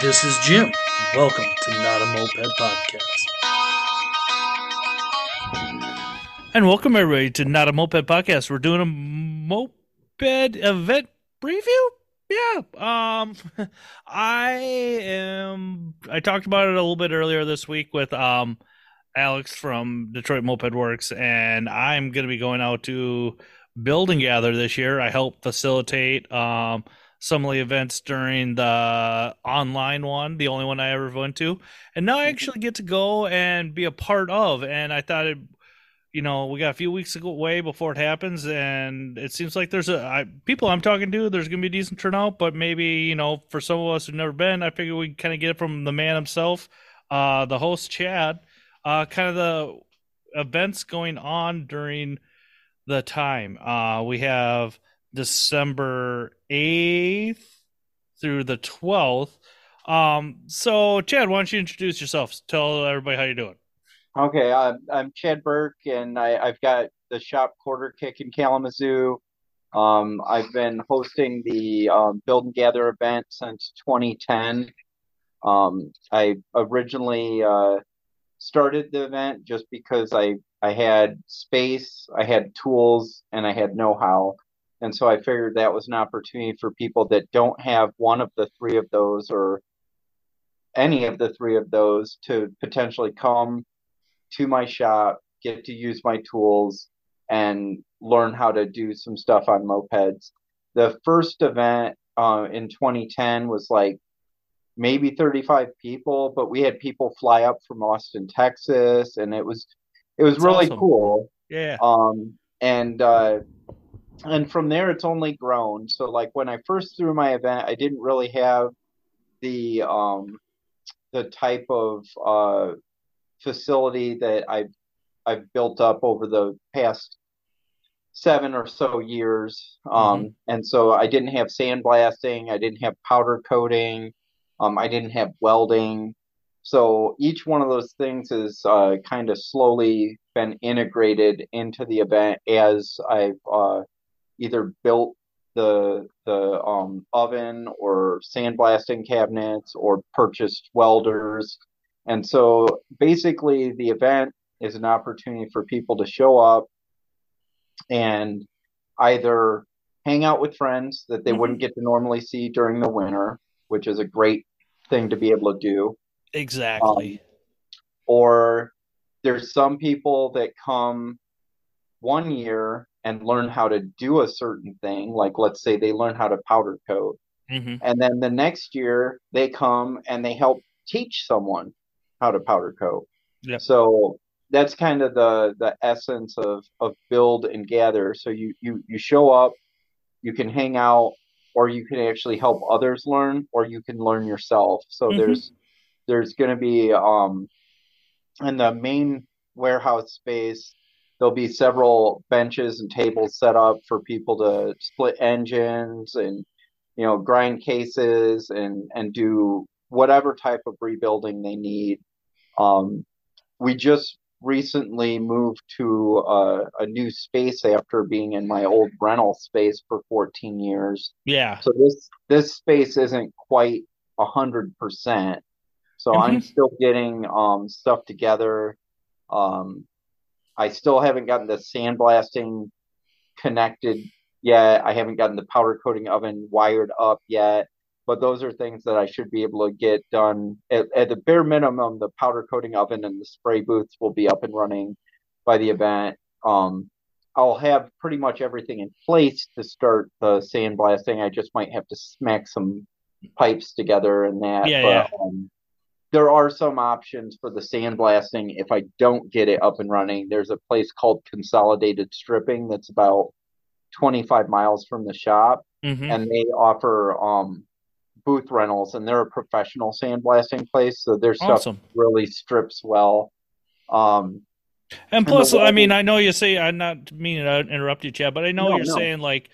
This is Jim. Welcome to Not a Moped Podcast. And welcome everybody to Not a Moped Podcast. We're doing a moped event preview. Yeah. Um I am I talked about it a little bit earlier this week with um Alex from Detroit Moped Works and I'm going to be going out to Build and Gather this year. I help facilitate um some of the events during the online one, the only one I ever went to. And now I actually get to go and be a part of. And I thought it, you know, we got a few weeks away before it happens. And it seems like there's a I, people I'm talking to, there's going to be a decent turnout. But maybe, you know, for some of us who've never been, I figure we kind of get it from the man himself, uh, the host, Chad, uh, kind of the events going on during the time. Uh, we have December 8th through the 12th. Um, so, Chad, why don't you introduce yourself? Tell everybody how you're doing. Okay, I'm, I'm Chad Burke, and I, I've got the shop quarter kick in Kalamazoo. Um, I've been hosting the um, Build and Gather event since 2010. Um, I originally uh, started the event just because I, I had space, I had tools, and I had know how. And so I figured that was an opportunity for people that don't have one of the three of those or any of the three of those to potentially come to my shop, get to use my tools, and learn how to do some stuff on mopeds. The first event uh, in 2010 was like maybe 35 people, but we had people fly up from Austin, Texas, and it was it was That's really awesome. cool. Yeah. Um, and uh, and from there it's only grown. So like when i first threw my event i didn't really have the um the type of uh facility that i've i've built up over the past seven or so years. Um mm-hmm. and so i didn't have sandblasting i didn't have powder coating um i didn't have welding. So each one of those things has uh, kind of slowly been integrated into the event as I've uh, either built the the um, oven or sandblasting cabinets or purchased welders. And so basically the event is an opportunity for people to show up and either hang out with friends that they mm-hmm. wouldn't get to normally see during the winter, which is a great thing to be able to do. Exactly. Um, or there's some people that come one year and learn how to do a certain thing, like let's say they learn how to powder coat. Mm-hmm. And then the next year they come and they help teach someone how to powder coat. So that's kind of the the essence of of build and gather. So you you you show up, you can hang out, or you can actually help others learn, or you can learn yourself. So mm-hmm. there's there's going to be um in the main warehouse space there'll be several benches and tables set up for people to split engines and you know grind cases and and do whatever type of rebuilding they need. Um, we just recently moved to a, a, new space after being in my old rental space for 14 years. Yeah. So this this space isn't quite a hundred percent. So mm-hmm. i'm still getting um, stuff together. Um, I still haven't gotten the sandblasting connected yet. I haven't gotten the powder coating oven wired up yet. But those are things that I should be able to get done. At, at the bare minimum, the powder coating oven and the spray booths will be up and running by the event. Um, I'll have pretty much everything in place to start the sandblasting. I just might have to smack some pipes together and that. Yeah, but, yeah. Um, there are some options for the sandblasting if I don't get it up and running. There's a place called Consolidated Stripping that's about 25 miles from the shop, mm-hmm. and they offer um, booth rentals, and they're a professional sandblasting place, so their stuff awesome. really strips well. Um, and plus, and I mean, I know you say I'm not meaning to interrupt you, Chad, but I know no, you're no. saying like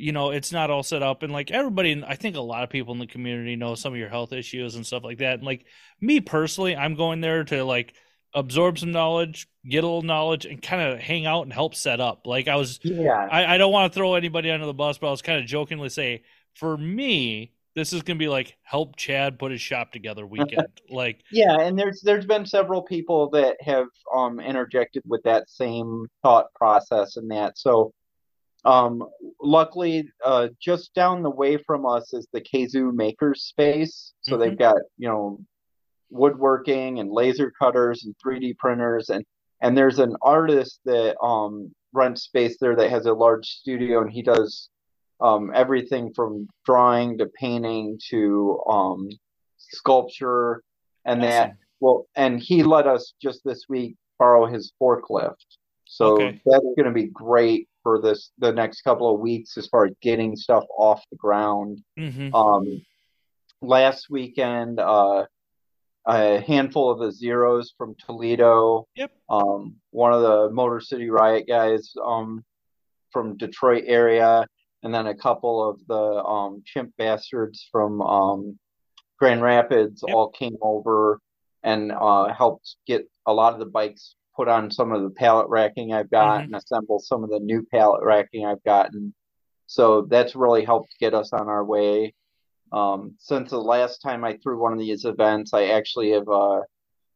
you know it's not all set up and like everybody i think a lot of people in the community know some of your health issues and stuff like that and like me personally i'm going there to like absorb some knowledge get a little knowledge and kind of hang out and help set up like i was yeah i, I don't want to throw anybody under the bus but i was kind of jokingly say for me this is gonna be like help Chad put his shop together weekend. like yeah, and there's there's been several people that have um interjected with that same thought process and that. So um luckily uh just down the way from us is the Kazoo Makers space. So Mm-hmm. they've got, you know, woodworking and laser cutters and 3D printers and and there's an artist that um rents space there that has a large studio and he does um everything from drawing to painting to um sculpture and that well and he let us just this week borrow his forklift so Okay. that's going to be great for this the next couple of weeks as far as getting stuff off the ground hmm um, last weekend, uh, a handful of the zeros from Toledo. Yep. Um, one of the Motor City Riot guys um, from Detroit area, and then a couple of the um, Chimp Bastards from um, Grand Rapids Yep. all came over and uh, helped get a lot of the bikes put on some of the pallet racking I've got Mhm. and assemble some of the new pallet racking I've gotten. So that's really helped get us on our way. Um, since the last time I threw one of these events, I actually have uh,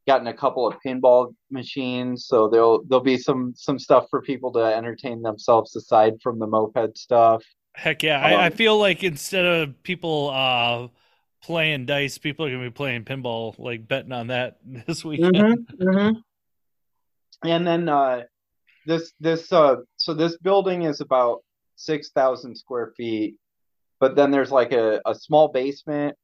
gotten a couple of pinball machines, so there'll there'll be some some stuff for people to entertain themselves aside from the moped stuff. Heck yeah. I, I Um, feel like instead of people uh playing dice, people are gonna be playing pinball, like betting on that this weekend. Mm-hmm, And then uh, this this uh, so this building is about six thousand square feet, but then there's like a, a small basement,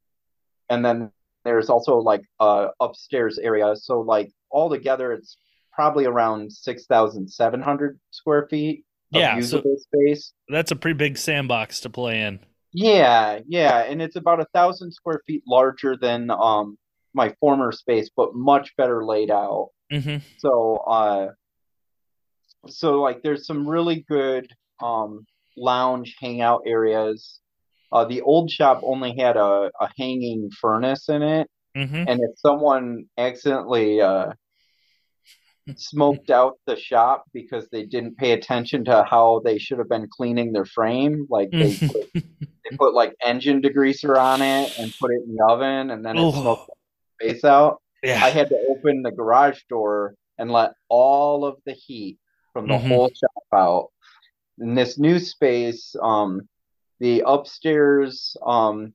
and then there's also like a upstairs area. So like all together, it's probably around six thousand seven hundred square feet of Yeah, so usable space. that's a pretty big sandbox to play in. Yeah, yeah, and it's about a thousand square feet larger than um my former space, but much better laid out. Hmm So, uh, so like there's some really good um lounge hangout areas. Uh, the old shop only had a, a hanging furnace in it, hmm and if someone accidentally uh smoked out the shop because they didn't pay attention to how they should have been cleaning their frame, like they put, they put like engine degreaser on it and put it in the oven, and then it smoked oh, the face out. I had to open the garage door and let all of the heat from the hmm whole shop out. In this new space, um, the upstairs, um,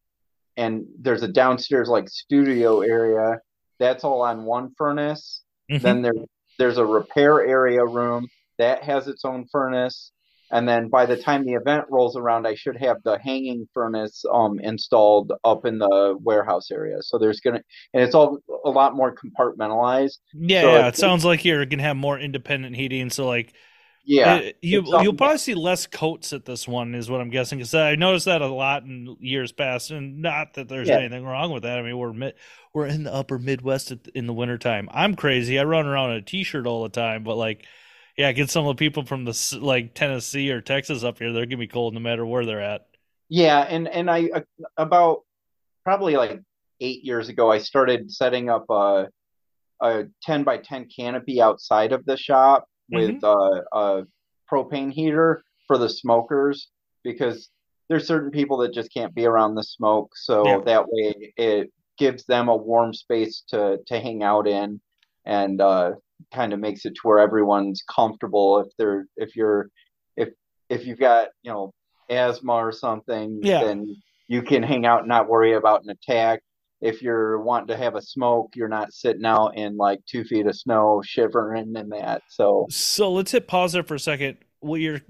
and there's a downstairs like studio area. That's all on one furnace. hmm Then there, there's a repair area room that has its own furnace. And then by the time the event rolls around, I should have the hanging furnace um installed up in the warehouse area. So there's gonna, and it's all a lot more compartmentalized. Yeah, So yeah. it's It sounds like you're gonna have more independent heating. So like, yeah, it, you it's you'll probably see less coats at this one, is what I'm guessing. Because I noticed that a lot in years past, and not that there's Yeah, anything wrong with that. I mean, we're mid, we're in the upper Midwest in the wintertime. I'm crazy. I run around in a t-shirt all the time, but like, yeah, get some of the people from the like Tennessee or Texas up here. They're gonna be cold no matter where they're at. yeah, and and I uh, about probably like eight years ago, I started setting up a a 10 by 10 canopy outside of the shop with a, a propane heater for the smokers because there's certain people that just can't be around the smoke. Yeah. So that way it gives them a warm space to to hang out in and uh, kind of makes it to where everyone's comfortable if they're if you're if if you've got, you know, asthma or something, Yeah. then you can hang out and not worry about an attack if you're wanting to have a smoke, you're not sitting out in like two feet of snow shivering and that. So So let's hit pause there for a second. What you're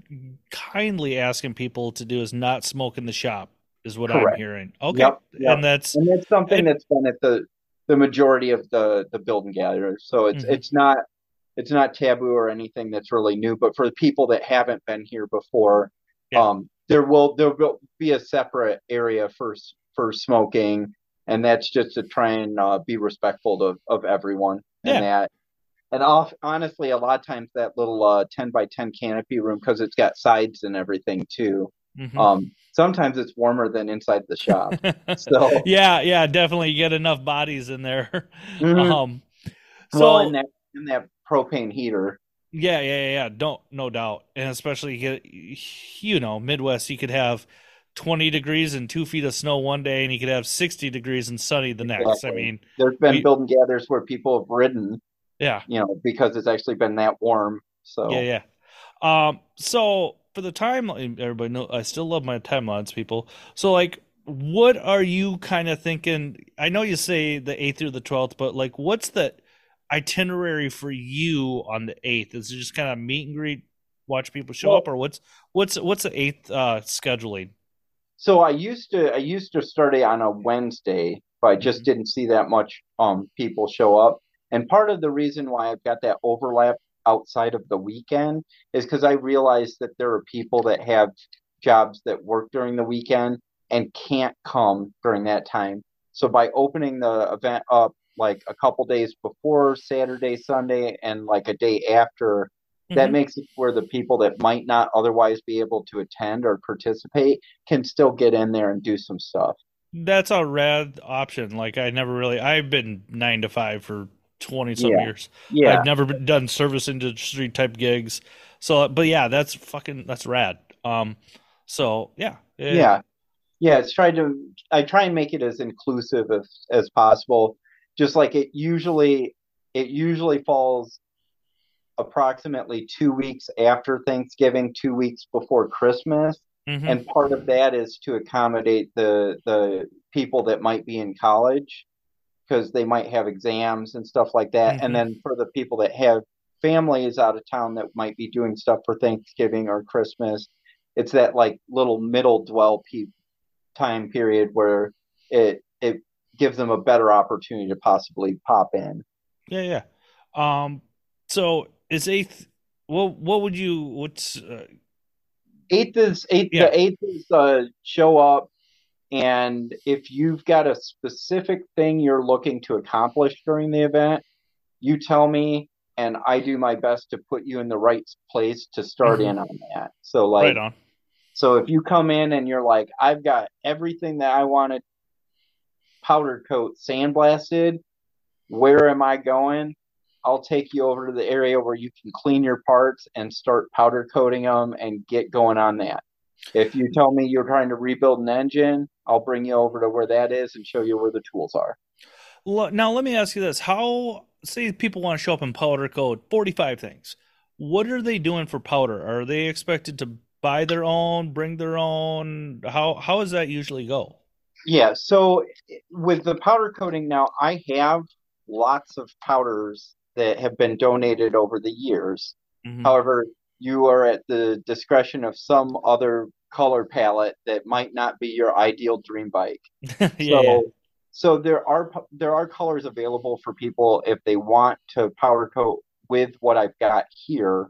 kindly asking people to do is not smoke in the shop, is what I'm hearing. Okay, Yep, yep. and that's And that's something and that's been at the the majority of the the build and gather. So it's mhm. it's not it's not taboo or anything that's really new. But for the people that haven't been here before, yeah, um, there will there will be a separate area for for smoking, and that's just to try and uh, be respectful of of everyone and yeah, that. And off, honestly, a lot of times that little uh, 10 by 10 canopy room, because it's got sides and everything too, hmm um, sometimes it's warmer than inside the shop. So, yeah, yeah, definitely. You get enough bodies in there. mhm. Um, well, in that in that propane heater, yeah, yeah, yeah, yeah, don't no doubt, and especially you get you know Midwest, you could have 20 degrees and two feet of snow one day, and you could have 60 degrees and sunny the next. Exactly. I mean, There's been we- build and gathers where people have ridden, yeah, you know, because it's actually been that warm. So yeah, yeah. Um, so for the timeline, everybody know I still love my timelines, people. So like, what are you kind of thinking? I know you say the eighth through the twelfth, but like, what's the itinerary for you on the eighth? Is it just kind of meet and greet, watch people show Well- up, or what's what's what's the eighth uh scheduling? So I used to I used to start it on a Wednesday, but I just Mhm. didn't see that much um people show up. And part of the reason why I've got that overlap outside of the weekend is because I realized that there are people that have jobs that work during the weekend and can't come during that time. So by opening the event up like a couple days before Saturday, Sunday, and like a day after, that Mhm. makes it where the people that might not otherwise be able to attend or participate can still get in there and do some stuff. That's a rad option. Like I never really I've been nine to five for twenty some Yeah. years. Yeah. I've never been, done service industry type gigs. So but yeah, that's fucking that's rad. Um so yeah. Eh, Yeah. Yeah, it's tried to I try and make it as inclusive as as possible. Just like it usually it usually falls approximately two weeks after Thanksgiving, two weeks before Christmas. mhm. And part of that is to accommodate the the people that might be in college because they might have exams and stuff like that. Mhm. And then for the people that have families out of town that might be doing stuff for Thanksgiving or Christmas, it's that like little middle dwell pe- time period where it it gives them a better opportunity to possibly pop in. Yeah, yeah. Um so is eighth what what would you what's uh, Eighth is eighth. Yeah. The eighth is uh, show up, and if you've got a specific thing you're looking to accomplish during the event, you tell me, and I do my best to put you in the right place to start Mhm. in on that. So like, right on. so if you come in and you're like, I've got everything that I wanted powder coat sandblasted, where am I going? I'll take you over to the area where you can clean your parts and start powder coating them and get going on that. If you tell me you're trying to rebuild an engine, I'll bring you over to where that is and show you where the tools are. Now let me ask you this: How say people want to show up in powder coat, forty-five things. What are they doing for powder? Are they expected to buy their own, bring their own? How how does that usually go? Yeah, so with the powder coating now, I have lots of powders that have been donated over the years. Mhm. However, you are at the discretion of some other color palette that might not be your ideal dream bike. yeah, So, yeah. so there are there are colors available for people if they want to powder coat with what I've got here.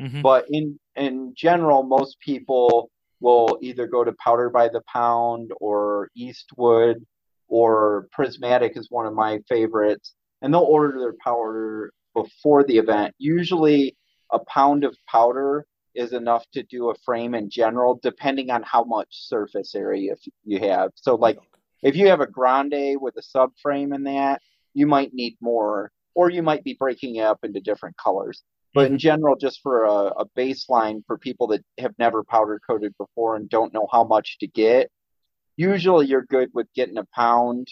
Mhm. But in in general, most people will either go to Powder by the Pound or Eastwood or Prismatic is one of my favorites, and they'll order their powder before the event. Usually, a pound of powder is enough to do a frame in general, depending on how much surface area you have. So, like if you have a grande with a subframe in that, you might need more, or you might be breaking it up into different colors. But in general, just for a, a baseline for people that have never powder coated before and don't know how much to get, usually you're good with getting a pound.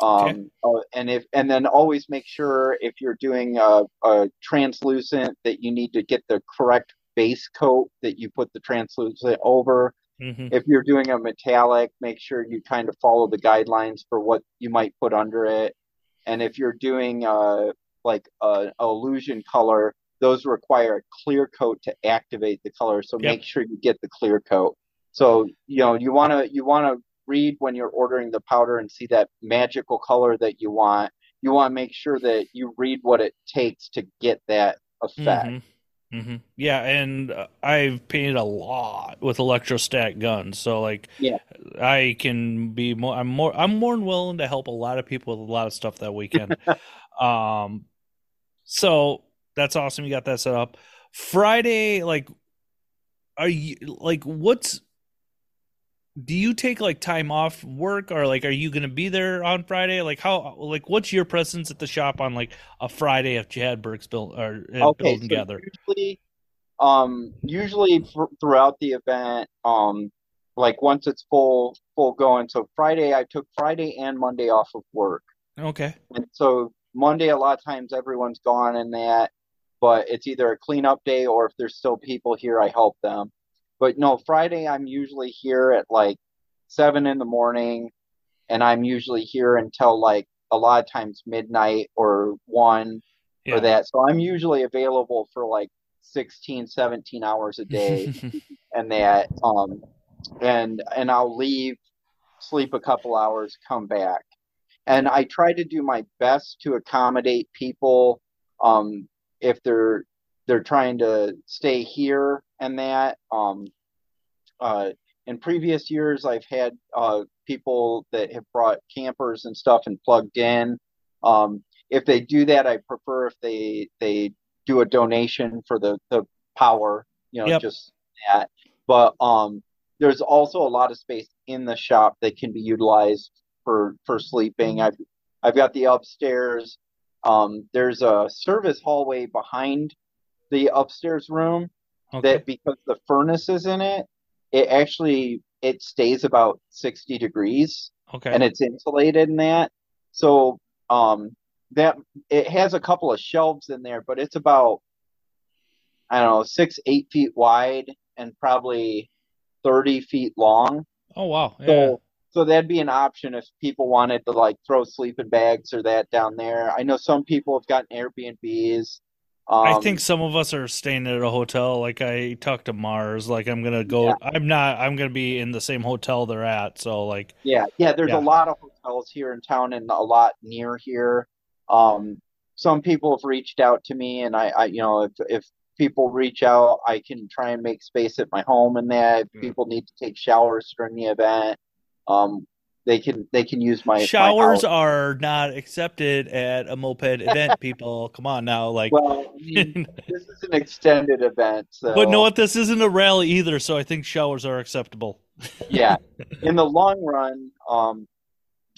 Um, Okay. uh, and if and then always make sure if you're doing a, a translucent that you need to get the correct base coat that you put the translucent over Mhm. if you're doing a metallic, make sure you kind of follow the guidelines for what you might put under it. And if you're doing uh, like a, a illusion color, those require a clear coat to activate the color. So Yep. make sure you get the clear coat. So you know you want to you want to read when you're ordering the powder and see that magical color that you want. You want to make sure that you read what it takes to get that effect. Mhm. Mhm. Yeah, and uh, I've painted a lot with electrostat guns, so like, Yeah. I can be more. I'm more. I'm more than willing to help a lot of people with a lot of stuff that weekend. um, so that's awesome. You got that set up. Friday, like, are you like what's? Do you take like time off work, or like, are you gonna be there on Friday? Like, how? Like, what's your presence at the shop on like a Friday if Chad Burke's built or uh, Okay, building so together? usually, um, usually th- throughout the event, um, like once it's full full going. So Friday, I took Friday and Monday off of work. Okay. And so Monday, a lot of times everyone's gone in that, but it's either a cleanup day or if there's still people here, I help them. But no, Friday, I'm usually here at like seven in the morning, and I'm usually here until like a lot of times midnight or one Yeah. or that. So I'm usually available for like 16, 17 hours a day and that um and and I'll leave, sleep a couple hours, come back. And I try to do my best to accommodate people um if they're they're trying to stay here and that um uh in previous years I've had uh people that have brought campers and stuff and plugged in. Um if they do that I prefer if they they do a donation for the the power you know Yep. just that. But um there's also a lot of space in the shop that can be utilized for for sleeping. I've I've got the upstairs um there's a service hallway behind the upstairs room Okay. that because the furnace is in it it actually it stays about 60 degrees Okay. and it's insulated in that. So um that it has a couple of shelves in there, but it's about I don't know, six, eight feet wide and probably 30 feet long. oh wow. Yeah. So so that'd be an option if people wanted to like throw sleeping bags or that down there. I know some people have gotten Airbnbs. Um, I think some of us are staying at a hotel. Like I talked to Mars. Like I'm gonna go. Yeah. I'm not. I'm gonna be in the same hotel they're at. So like, Yeah, yeah, there's Yeah. a lot of hotels here in town and a lot near here. Um, some people have reached out to me and I, I you know, if if people reach out, I can try and make space at my home and that if Yeah. people need to take showers during the event, um, they can they can use my my showers house. are not accepted at a moped event. People, come on now. Like, Well, I mean, this is an extended event, so but know what? This isn't a rally either. So I think showers are acceptable. yeah. In the long run, um,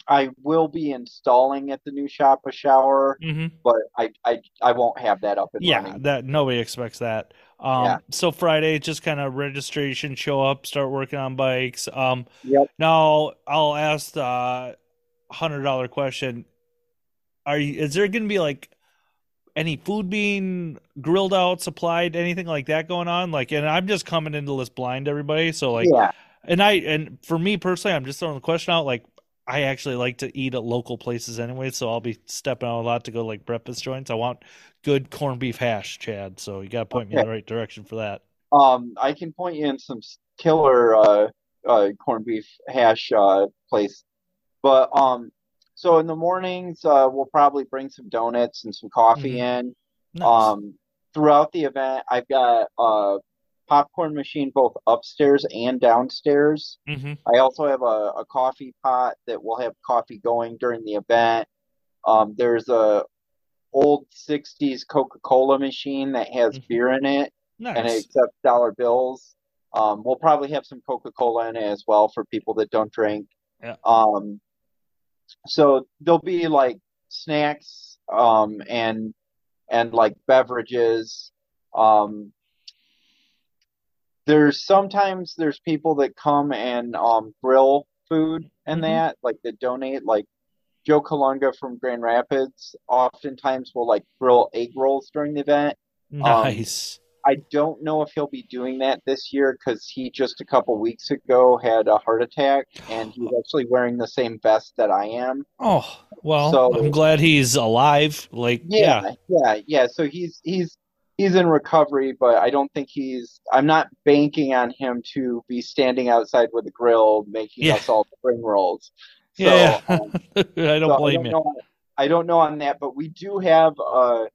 I will be installing at the new shop a shower, hmm but I I, I won't have that up and Yeah, running. that nobody expects that. Um, Yeah. so Friday, just kind of registration, show up, start working on bikes. Um, Yep. now I'll ask the hundred dollar question: Are you? Is there going to be like any food being grilled out, supplied, anything like that going on? Like, and I'm just coming into this blind, everybody. So like, yeah. and I and for me personally, I'm just throwing the question out. Like, I actually like to eat at local places anyway, so I'll be stepping out a lot to go like breakfast joints. I want good corned beef hash, Chad. So you got to point me in the right direction for that. Um, I can point you in some killer uh, uh, corned beef hash uh, place. But um, so in the mornings, uh, we'll probably bring some donuts and some coffee in. Nice. Um, throughout the event, I've got a popcorn machine both upstairs and downstairs. hmm I also have a, a coffee pot that will have coffee going during the event. Um, there's a old 60s Coca-Cola machine that has Mhm. beer in it and it accepts dollar bills. Um, we'll probably have some Coca-Cola in it as well for people that don't drink. Yeah. Um, so there'll be like snacks, um, and and like beverages. Um, there's sometimes there's people that come and um grill food and Mhm. that, like that donate, like Joe Kalunga from Grand Rapids oftentimes will like grill egg rolls during the event. Nice. I don't know if he'll be doing that this year because he just a couple weeks ago had a heart attack and he's actually wearing the same vest that I am. Oh, well, So- I'm glad he's alive. Like, yeah. Yeah, yeah, yeah. So he's he's he's in recovery, but I don't think he's. I'm not banking on him to be standing outside with a grill making Yeah. us all spring rolls. So, Yeah. um, I don't so blame I you. don't know, I don't know on that, but we do have a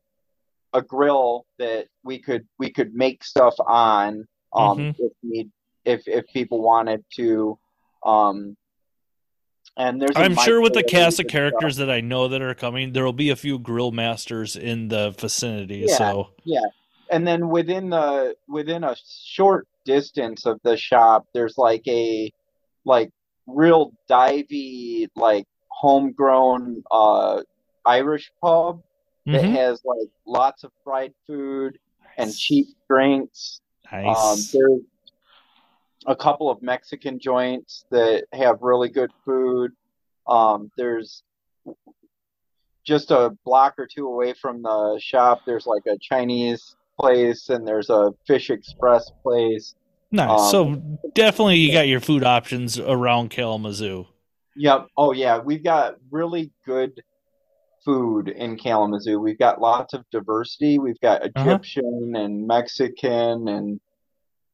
a grill that we could we could make stuff on um Mhm. if need if if people wanted to um and there's I'm sure with the cast of and stuff. characters that I know that are coming, there will be a few grill masters in the vicinity. Yeah. So, yeah, and then within the within a short distance of the shop there's like a like real divey like homegrown uh Irish pub that Mhm. has like lots of fried food and cheap drinks. Um, Nice. there's a couple of Mexican joints that have really good food. Um, there's just a block or two away from the shop. There's like a Chinese place and there's a Fish Express place. Nice. Um, so definitely you got your food options around Kalamazoo. Yep. Oh yeah, we've got really good food in Kalamazoo. We've got lots of diversity. We've got Uh-huh. Egyptian and Mexican and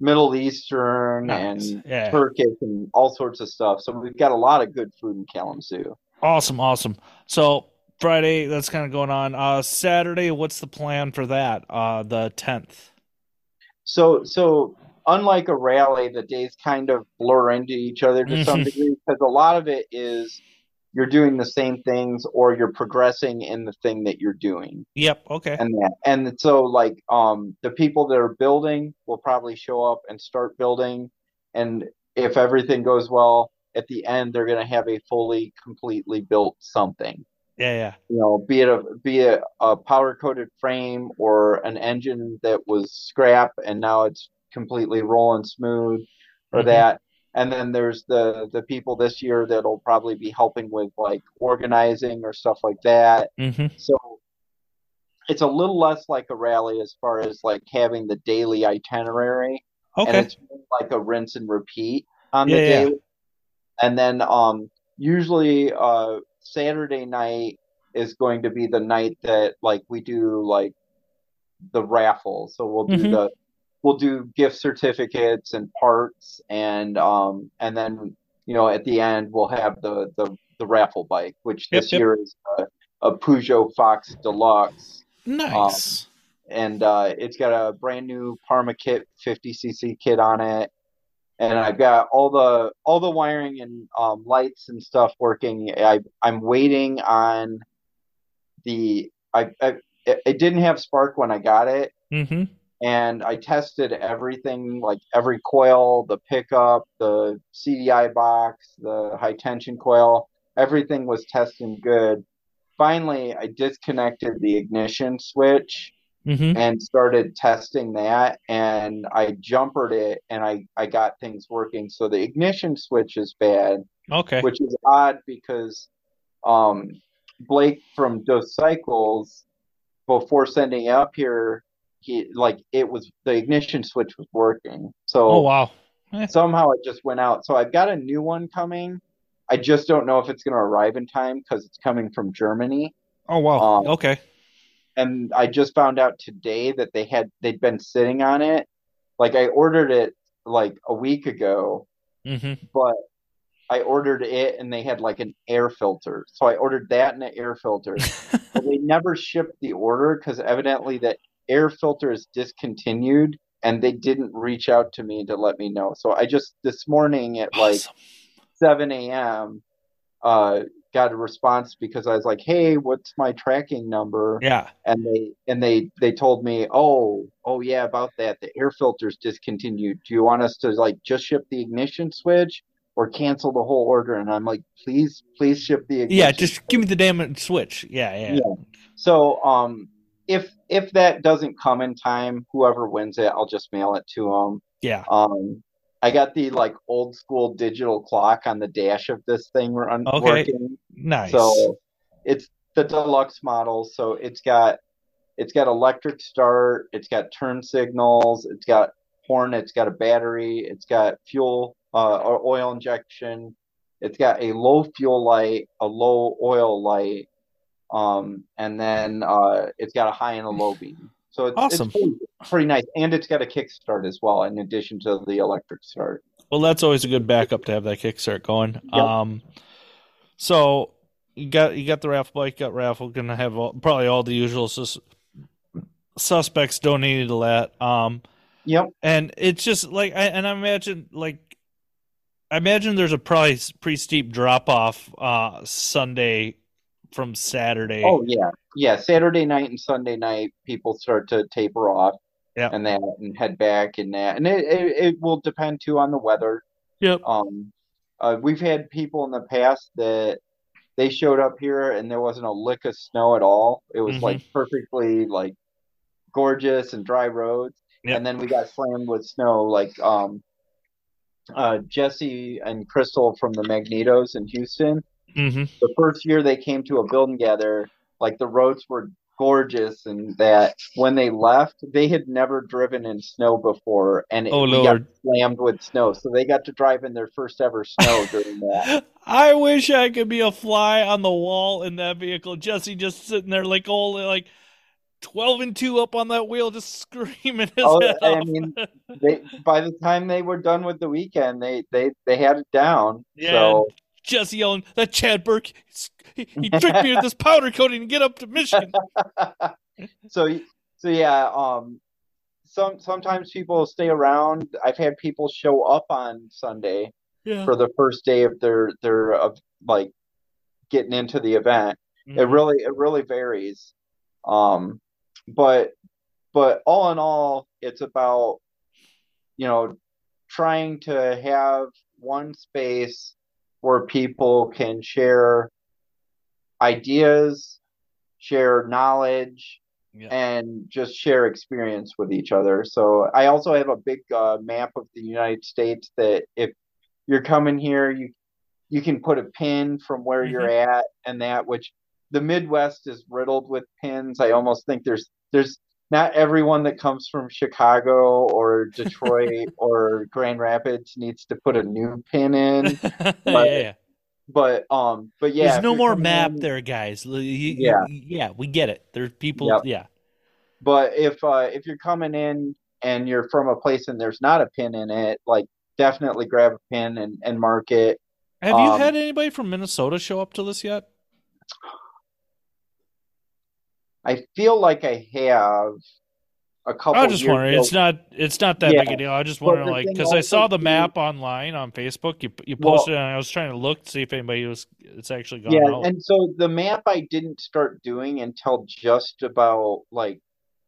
Middle Eastern Nice. and Yeah. Turkish and all sorts of stuff. So we've got a lot of good food in Kalamazoo. Awesome, awesome. So Friday, that's kind of going on. Uh Saturday, what's the plan for that? Uh the tenth. So so unlike a rally, the days kind of blur into each other to some Mhm. degree because a lot of it is you're doing the same things or you're progressing in the thing that you're doing. Yep, okay. and that and so like um the people that are building will probably show up and start building and if everything goes well at the end they're going to have a fully completely built something Yeah, yeah. you know be it a be it a power coated frame or an engine that was scrap and now it's completely rolling smooth or Mhm. that and then there's the the people this year that'll probably be helping with like organizing or stuff like that hmm so it's a little less like a rally as far as like having the daily itinerary, okay. and it's more like a rinse and repeat on the Yeah, yeah. day. And then um, usually uh, Saturday night is going to be the night that like we do like the raffle. So we'll do Mhm. the we'll do gift certificates and parts, and um, and then you know at the end we'll have the the, the raffle bike, which Yep, this yep. year is a, a Peugeot Fox Deluxe Nice. and uh, it's got a brand new Parmakit, 50cc kit on it, and I've got all the all the wiring and um, lights and stuff working. I I'm waiting on the I, I it didn't have spark when I got it, hmm and I tested everything like every coil, the pickup, the CDI box, the high tension coil, everything was testing good. Finally, I disconnected the ignition switch hmm and started testing that and I jumpered it and I, I got things working. So the ignition switch is bad, Okay. which is odd because um, Blake from Dos Cycles, before sending up here, he like it was the ignition switch was working. So Oh wow. Eh, somehow it just went out. So I've got a new one coming. I just don't know if it's going to arrive in time because it's coming from Germany. Oh wow. Um, Okay. and I just found out today that they had they'd been sitting on it. Like I ordered it like a week ago, hmm but I ordered it and they had like an air filter. So I ordered that and an air filter. But they never shipped the order because evidently that air filter is discontinued and they didn't reach out to me to let me know. So I just this morning at like 7 a.m. uh got a response because I was like, "Hey, what's my tracking number?" Yeah. and they and they they told me oh oh yeah about that the air filter's discontinued do you want us to like just ship the ignition switch or cancel the whole order and i'm like please please ship the ignition Yeah. Just give me the damn switch. Yeah. Yeah. Yeah. so um if if that doesn't come in time whoever wins it i'll just mail it to them Yeah. um i got the like old school digital clock on the dash of this thing run, Okay. working Nice. so it's the deluxe model, so it's got it's got electric start, it's got turn signals, it's got horn, it's got a battery, it's got fuel uh, or oil injection, it's got a low fuel light, a low oil light, um, and then uh, it's got a high and a low beam. So it's, Awesome. it's pretty, pretty nice, and it's got a kickstart as well, in addition to the electric start. Well, that's always a good backup to have that kickstart going. Yep. Um, so you got you got the raffle bike, got raffle, gonna have all, probably all the usual sus- suspects donated to that. Um, Yep. and it's just like, I, and I imagine like, I imagine there's a probably pretty steep drop off uh Sunday from Saturday. Oh yeah, yeah. Saturday night and Sunday night, people start to taper off, Yeah. and that and head back and that, and it, it it will depend too on the weather. Yep. Um, uh, we've had people in the past that they showed up here and there wasn't a lick of snow at all. It was Mhm. like perfectly like gorgeous and dry roads, Yep. and then we got slammed with snow like um uh, Jesse and Crystal from the Magnetos in Houston. Mm-hmm. The first year they came to a Build and Gather, like the roads were gorgeous, and that when they left, they had never driven in snow before, and it Oh, got slammed with snow. So they got to drive in their first ever snow during that. I wish I could be a fly on the wall in that vehicle. Jesse just sitting there like old, like twelve and two up on that wheel, just screaming his Oh, head I off. mean, They by the time they were done with the weekend, they they they had it down. Yeah. So Jesse yelling, "That Chad Burke, he, he tricked me with this powder coating to get up to Michigan." so so yeah um some sometimes people stay around i've had people show up on sunday Yeah, for the first day of their their of like getting into the event it Mhm. really it really varies um but but all in all it's about you know trying to have one space where people can share ideas share knowledge Yeah. and just share experience with each other. So I also have a big uh, map of the United States that if you're coming here, you you can put a pin from where you're at and that which the Midwest is riddled with pins. I almost think there's there's not everyone that comes from Chicago or Detroit or Grand Rapids needs to put a new pin in. yeah, but- yeah. But um but yeah, There's no more map in- there, guys. You- Yeah. you- yeah, we get it. There's people. Yep. Yeah, But if uh, if you're coming in and you're from a place and there's not a pin in it, like definitely grab a pin and, and mark it. have you Um, had anybody from Minnesota show up to this yet? I feel like I have a couple. I was just wondering. ago. It's not. It's not that Yeah. big a deal. I just But wondering, like, because I saw the too- map online on Facebook. You you Well- posted, it, and I was trying to look to see if anybody was. It's actually gone yeah, out. and so the map I didn't start doing until just about like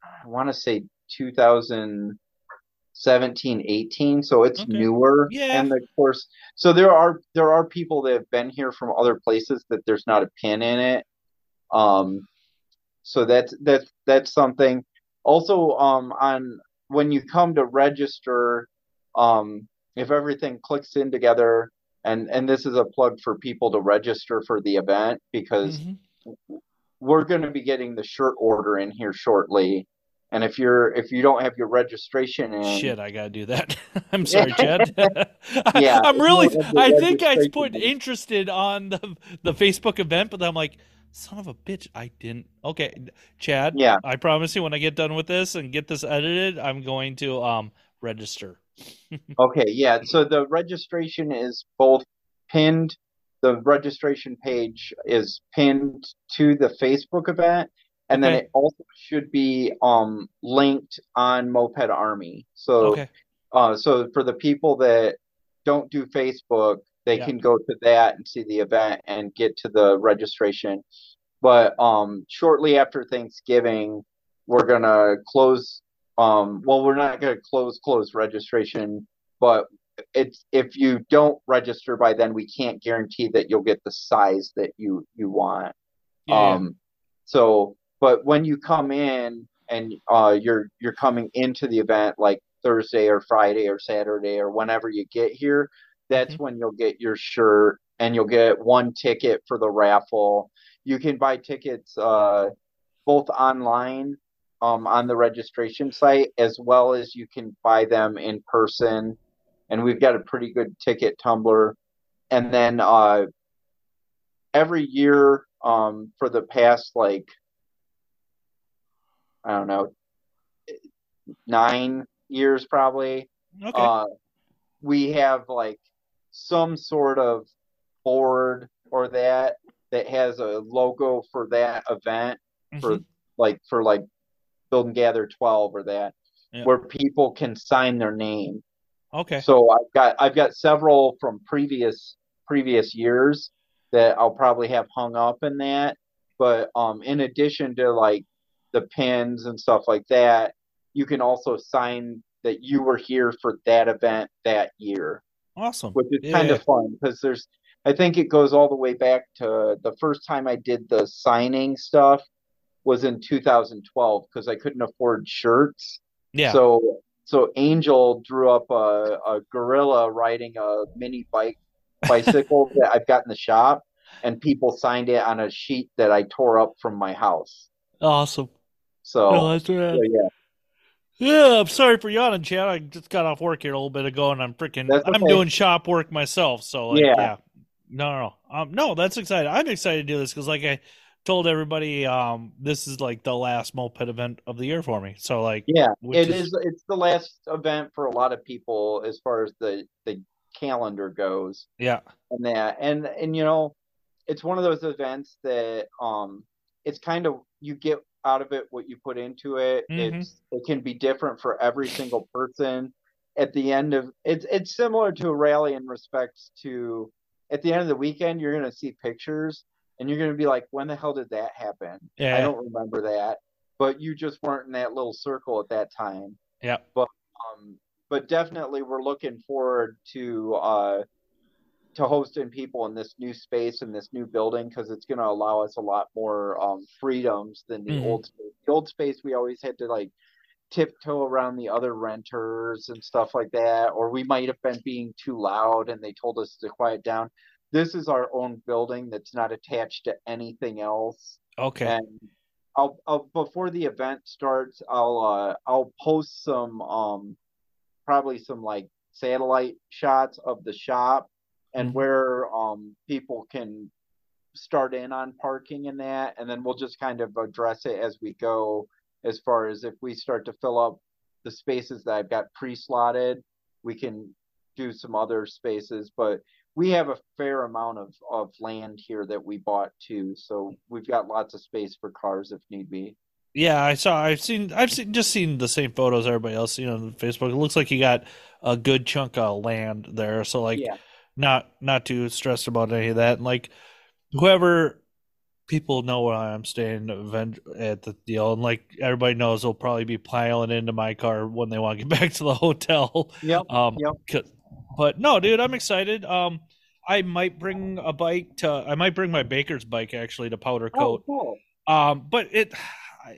I want to say 2017, 18. So it's Okay. newer. Yeah. And of course, so there are there are people that have been here from other places that there's not a pin in it. Um, so that's that's that's something. Also, um, on when you come to register, um, if everything clicks in together, and and this is a plug for people to register for the event because Mhm. we're going to be getting the shirt order in here shortly. And if you're if you don't have your registration in, Shit, I gotta do that. I'm sorry, Chad. Yeah, I'm really. you don't have the I think I put interested on the the Facebook event, but I'm like, son of a bitch, I didn't. Okay, Chad. Yeah. I promise you, when I get done with this and get this edited, I'm going to um register. Okay, yeah. So the registration is both pinned. The registration page is pinned to the Facebook event, and then it also should be um linked on Moped Army. So Okay. uh so for the people that don't do Facebook, they Yeah. can go to that and see the event and get to the registration. But um shortly after Thanksgiving, we're gonna close um well we're not gonna close close registration, but it's if you don't register by then we can't guarantee that you'll get the size that you you want. Yeah. Um, so, but when you come in and uh, you're you're coming into the event like Thursday or Friday or Saturday or whenever you get here, that's when you'll get your shirt and you'll get one ticket for the raffle. You can buy tickets uh, both online um, on the registration site as well as you can buy them in person. And we've got a pretty good ticket tumbler. And then uh, every year um, for the past like I don't know nine years probably Okay. uh, we have like some sort of board or that that has a logo for that event for Mhm. like for like build and gather 12 or that Yeah. where people can sign their name Okay. so I've got I've got several from previous previous years that I'll probably have hung up in that. But um, in addition to like the pins and stuff like that, you can also sign that you were here for that event that year, Awesome. which is Yeah, kind of fun because there's I think it goes all the way back to the first time I did the signing stuff was in 2012 because I couldn't afford shirts. Yeah. So so Angel drew up a, a gorilla riding a mini bike bicycle that I've got in the shop, and people signed it on a sheet that I tore up from my house. Awesome. So, No, that's so yeah, Yeah, I'm sorry for yawning, Chad. I just got off work here a little bit ago, and I'm freaking. That's I'm doing shop work myself, so like, yeah. Yeah. No, no, no. Um, no, that's exciting. I'm excited to do this because, like I told everybody, um, this is like the last moped event of the year for me. So, like, yeah, it is- is. It's the last event for a lot of people as far as the the calendar goes. yeah, and that and and you know it's one of those events that um it's kind of you get out of it what you put into it. Mhm. it's it can be different for every single person. At the end of it's it's similar to a rally in respects to at the end of the weekend you're going to see pictures and you're going to be like when the hell did that happen? Yeah. i don't remember that but you just weren't in that little circle at that time. Yeah, But um, but definitely we're looking forward to uh, to hosting people in this new space in this new building because it's going to allow us a lot more um, freedoms than the Mhm. old space. The old space we always had to like tiptoe around the other renters and stuff like that, or we might have been being too loud and they told us to quiet down. This is our own building that's not attached to anything else. okay, And I'll, I'll before the event starts, I'll uh, I'll post some um probably some like satellite shots of the shop and Mhm. where um people can start in on parking and that, and then we'll just kind of address it as we go. As far as if we start to fill up the spaces that I've got pre-slotted, we can do some other spaces, but we have a fair amount of, of land here that we bought too, so we've got lots of space for cars if need be. yeah. I saw. I've seen. I've seen just seen the same photos everybody else seen on Facebook. It looks like you got a good chunk of land there. So, like, yeah, not not too stressed about any of that. And like whoever people know where I'm staying at the deal, and like everybody knows, they'll probably be piling into my car when they want to get back to the hotel. yep, Um, Yep. but no, dude, I'm excited. Um, I might bring a bike to. I might bring my Baker's bike actually to Powder oh, Coat. cool. Um, but it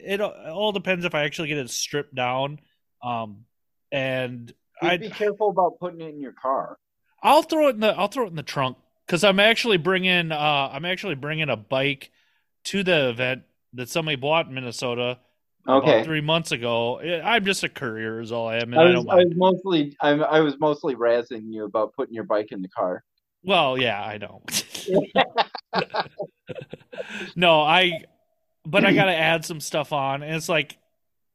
it all depends if I actually get it stripped down. Um, and I'd, be careful about putting it in your car. I'll throw it in the I'll throw it in the trunk because I'm actually bringing uh I'm actually bringing a bike to the event that somebody bought in Minnesota Okay. three months ago. I- I'm just a courier, is all I am, and I I, was, don't I was mostly I, I was mostly razzing you about putting your bike in the car. Well, yeah, I know. no, I, but I got to add some stuff on, and it's like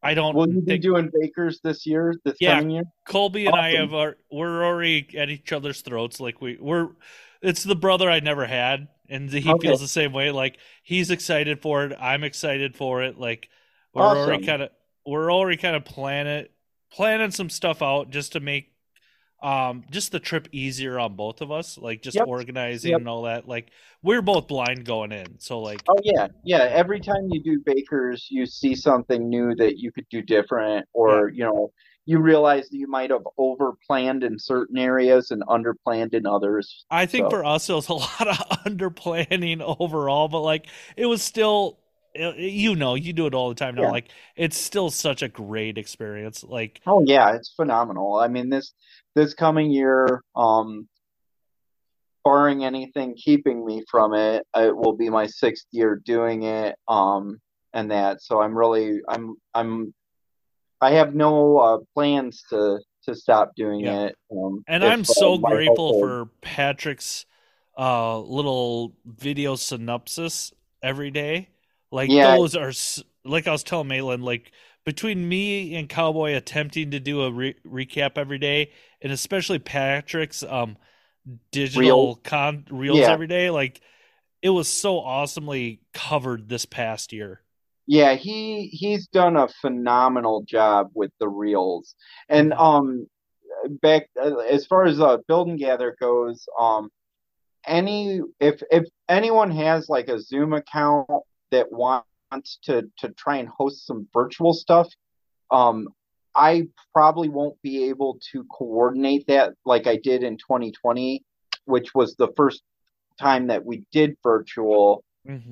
I don't Will you be think doing bakers this year? This Yeah. coming year? Colby and I Awesome. have our, we're already at each other's throats. Like we we're it's the brother I never had, and he Okay. feels the same way. Like he's excited for it, I'm excited for it. Like we're already kind of we're already kind of planning planning some stuff out just to make um just the trip easier on both of us. Like just Yep. organizing Yep. and all that. Like we're both blind going in, so like Oh yeah, yeah. Every time you do bakers, you see something new that you could do different, or you know, you realize that you might have over planned in certain areas and under planned in others. I think So- for us it was a lot of under planning overall, but like it was still you know you do it all the time now Yeah. like it's still such a great experience like Oh yeah, it's phenomenal. I mean this this coming year, um, barring anything keeping me from it, it will be my sixth year doing it. Um, and that, so I'm really, I'm, I'm, I have no uh, plans to to stop doing Yeah. it. Um, and i'm uh, so grateful for patrick's uh little video synopsis every day like Yeah. those are like i was telling Malin, like between me and cowboy attempting to do a re- recap every day and especially patrick's um digital Reel. con reels Yeah. every day like it was so awesomely covered this past year Yeah, he he's done a phenomenal job with the reels. And um back as far as uh build and gather goes, um any if if anyone has like a Zoom account that wants to to try and host some virtual stuff, um I probably won't be able to coordinate that like I did in 2020, which was the first time that we did virtual.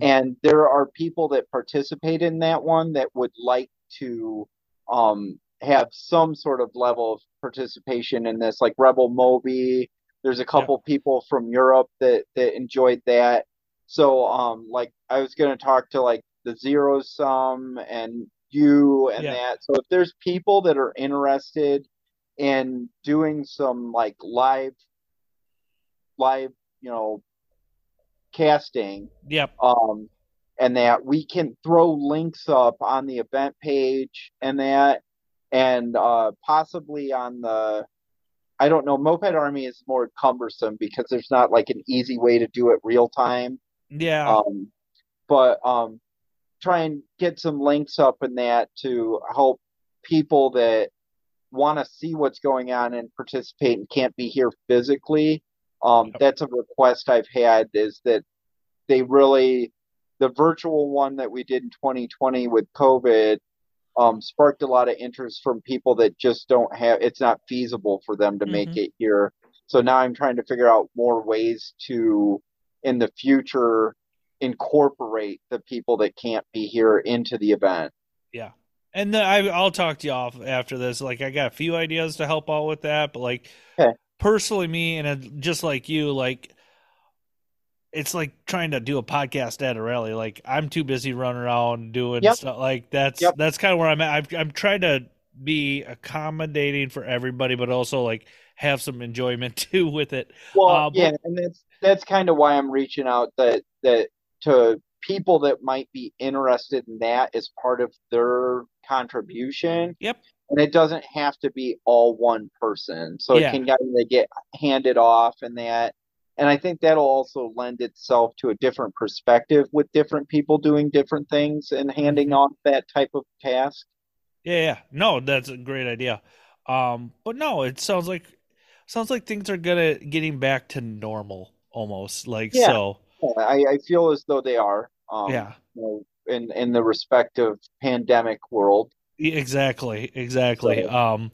And there are people that participate in that one that would like to um, have some sort of level of participation in this, like Rebel Moby. There's a couple people from Europe that that enjoyed that. So um like I was gonna talk to like the Zero Sum and you and Yeah. that. So if there's people that are interested in doing some like live live, you know, casting, Yep. um, and that we can throw links up on the event page and that, and uh, possibly on the, I don't know, Moped Army is more cumbersome because there's not like an easy way to do it real time. Yeah. Um, but um, try and get some links up in that to help people that want to see what's going on and participate and can't be here physically. Um, that's a request I've had is that they really the virtual one that we did in 2020 with COVID um, sparked a lot of interest from people that just don't have it's not feasible for them to make Mhm. it here. So now I'm trying to figure out more ways to in the future incorporate the people that can't be here into the event. Yeah. And then I, I'll talk to you off after this. Like, I got a few ideas to help out with that, but like, Okay. personally, me and just like you, like, it's like trying to do a podcast at a rally. Like, I'm too busy running around doing Yep. stuff. Like, that's Yep. that's kind of where I'm at. I've, I'm trying to be accommodating for everybody, but also like have some enjoyment too with it. Well, Uh, yeah, and that's that's kind of why I'm reaching out that that to people that might be interested in that as part of their contribution. Yep. And it doesn't have to be all one person. So Yeah. it can kind of get handed off and that. And I think that'll also lend itself to a different perspective with different people doing different things and handing Mhm. off that type of task. Yeah, yeah. No, that's a great idea. Um, but no, it sounds like sounds like things are gonna getting back to normal almost. Like Yeah. so. Yeah, I, I feel as though they are. Um, Yeah. You know, in in the respective pandemic world. Exactly, exactly. So- Um,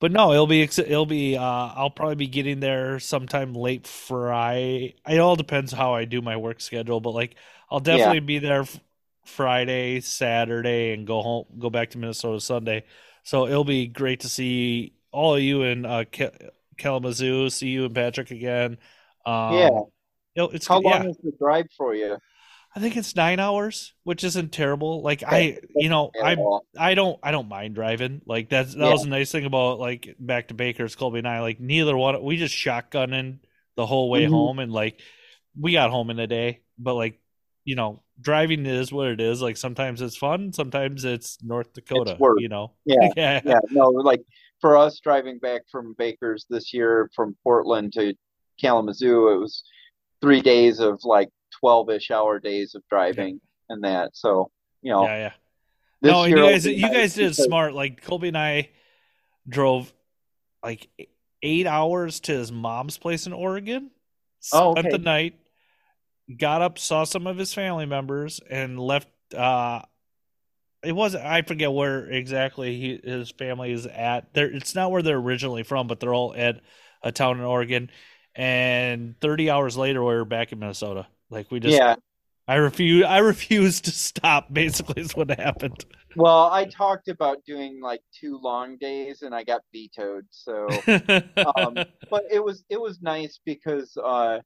but no, it'll be it'll be. Uh, I'll probably be getting there sometime late Friday. It all depends how I do my work schedule, but like I'll definitely be there Friday, Saturday, and go home, go back to Minnesota Sunday. So it'll be great to see all of you in uh, Ka- Kalamazoo. See you and Patrick again. Um, Yeah. it's How yeah. long is the drive for you? I think it's nine hours, which isn't terrible. Like I, you know, I? I don't I don't mind driving. Like that's that Yeah. was a nice thing about like back to Baker's Colby and I. Like neither one we just shotgunning the whole way Mhm. home and like we got home in a day. But like you know, driving is what it is. Like sometimes it's fun, sometimes it's North Dakota. work. You know. Yeah, yeah. yeah. No, like for us driving back from Baker's this year from Portland to Kalamazoo, it was three days of like 12-ish hour days of driving and that. So, you know, Yeah, yeah. this no, you guys you nice guys did because- smart. Like Colby and I drove like eight hours to his mom's place in Oregon. Oh, Spent okay. the night, got up, saw some of his family members, and left. Uh, it wasn't. I forget where exactly he, his family is at. There, it's not where they're originally from, but they're all at a town in Oregon. And thirty hours later, we were back in Minnesota. Like we just, Yeah. I refuse. I refuse to stop. Basically, is what happened. Well, I talked about doing like two long days and I got vetoed. So, um, but it was it was nice because uh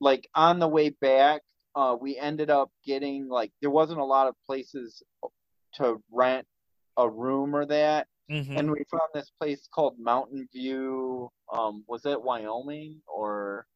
like on the way back uh we ended up getting like there wasn't a lot of places to rent a room or that Mhm. and we found this place called Mountain View um was it Wyoming or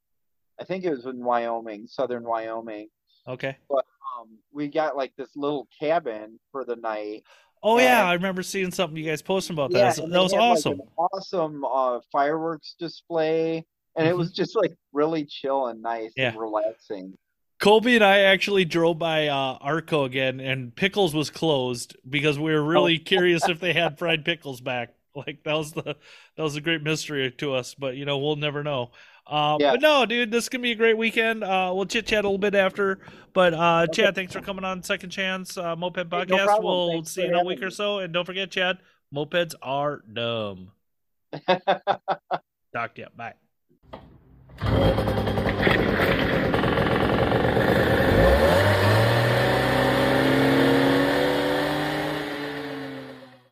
I think it was in Wyoming southern Wyoming okay. um we got like this little cabin for the night Oh yeah, I remember seeing something you guys posting about Yeah, that. and that was had, like, awesome. an awesome uh, fireworks display, and it Mhm. was just like really chill and nice Yeah. and relaxing. Colby and I actually drove by uh, Arco again, and Pickles was closed because we were really Oh. curious if they had fried pickles back. Like that was the that was a great mystery to us, but you know we'll never know. Uh, Yeah. But no, dude, this can be a great weekend. Uh, we'll chit chat a little bit after, but uh, Okay. Chad, thanks for coming on Second Chance uh, Moped Hey, no Podcast. we'll Thanks see you in a week or so, and don't forget, Chad, mopeds are dumb. Talk to you. Bye.